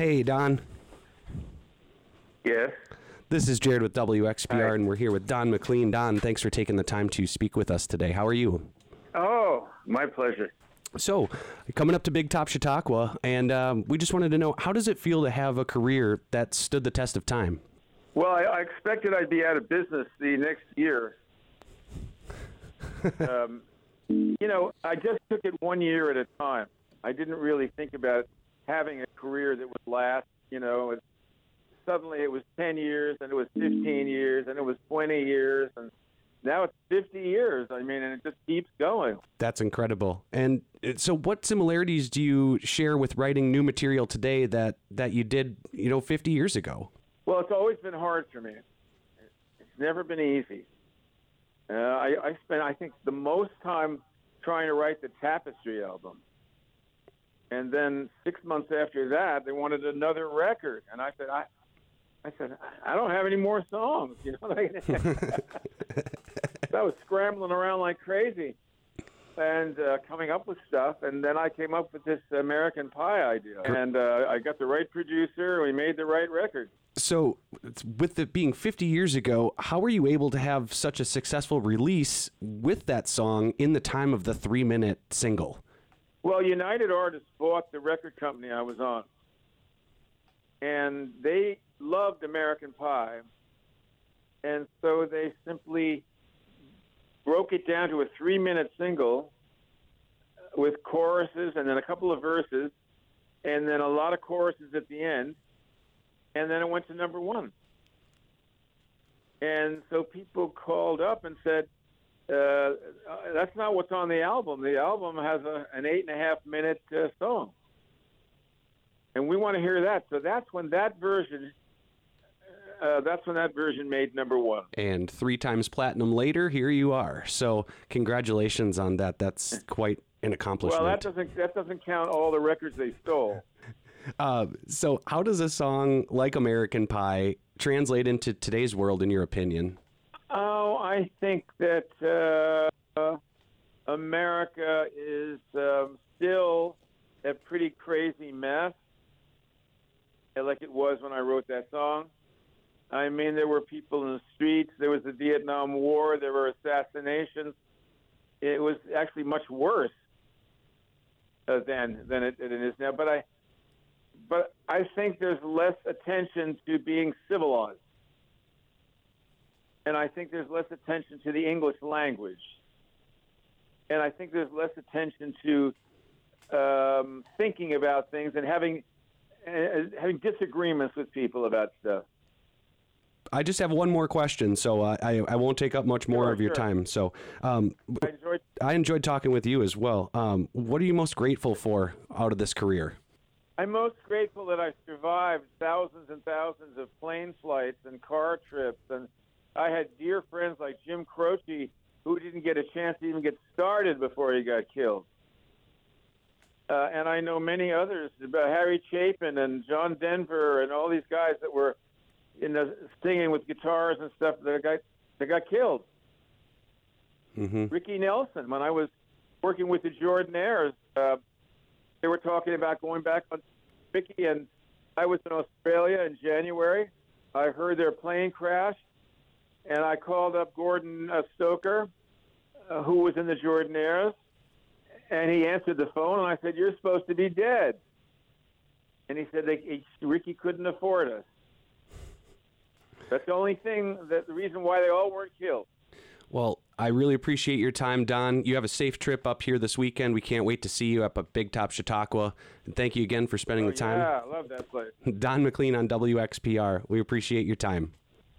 Hey, Don. Yes. This is Jared with WXPR, Hi. and we're here with Don McLean. Don, thanks for taking the time to speak with us today. How are you? Oh, my pleasure. So, coming up to Big Top Chautauqua, and um, we just wanted to know how does it feel to have a career that stood the test of time? Well, I, I expected I'd be out of business the next year. um, you know, I just took it one year at a time. I didn't really think about having a career that would last. You know, it, suddenly it was 10 years, and it was 15 years, and it was 20 years, and now it's 50 years. I mean, and it just keeps going. That's incredible. And so, what similarities do you share with writing new material today that that you did, you know, 50 years ago? Well, it's always been hard for me. It's never been easy. Uh, I, I spent, I think, the most time trying to write the Tapestry album. And then six months after that, they wanted another record, and I said, I, I said, I don't have any more songs. You know, I was scrambling around like crazy, and uh, coming up with stuff. And then I came up with this American Pie idea, and uh, I got the right producer. We made the right record. So, with it being 50 years ago, how were you able to have such a successful release with that song in the time of the three minute single? Well, United Artists bought the record company I was on, and they loved American Pie, and so they simply broke it down to a three-minute single with choruses and then a couple of verses, and then a lot of choruses at the end, and then it went to number one. And so people called up and said, uh, that's not what's on the album. The album has a, an eight and a half minute uh, song, and we want to hear that. So that's when that version. Uh, that's when that version made number one. And three times platinum later, here you are. So, congratulations on that. That's quite an accomplishment. Well, that doesn't that doesn't count all the records they stole. Uh, so, how does a song like American Pie translate into today's world, in your opinion? Oh, I think that uh, America is um, still a pretty crazy mess, uh, like it was when I wrote that song. I mean, there were people in the streets. There was the Vietnam War. There were assassinations. It was actually much worse uh, then than it, it is now. But I, but I think there's less attention to being civilized and I think there's less attention to the English language, and I think there's less attention to um, thinking about things and having uh, having disagreements with people about stuff. I just have one more question, so uh, I, I won't take up much more Sure, of your sure. time. So, um, I enjoyed. I enjoyed talking with you as well. Um, what are you most grateful for out of this career? I'm most grateful that I survived thousands and thousands of plane flights and car trips, and I had dear friends like Jim Croce who didn't get a chance to even get started before he got killed. Uh, and I know many others, uh, Harry Chapin and John Denver, and all these guys that were in the singing with guitars and stuff that got that got killed. hmm Ricky Nelson, when I was working with the Jordanaires, uh, they were talking about going back on Ricky, and I was in Australia in January. I heard their plane crash, and I called up Gordon uh, Stoker, uh, who was in the Jordanaires, and he answered the phone, and I said, "You're supposed to be dead." And he said, they, he, "Ricky couldn't afford us." That's the only thing that the reason why they all weren't killed. Well, I really appreciate your time, Don. You have a safe trip up here this weekend. We can't wait to see you up at Big Top Chautauqua. And thank you again for spending Oh, the time. Yeah, I love that place. Don McLean on WXPR. We appreciate your time.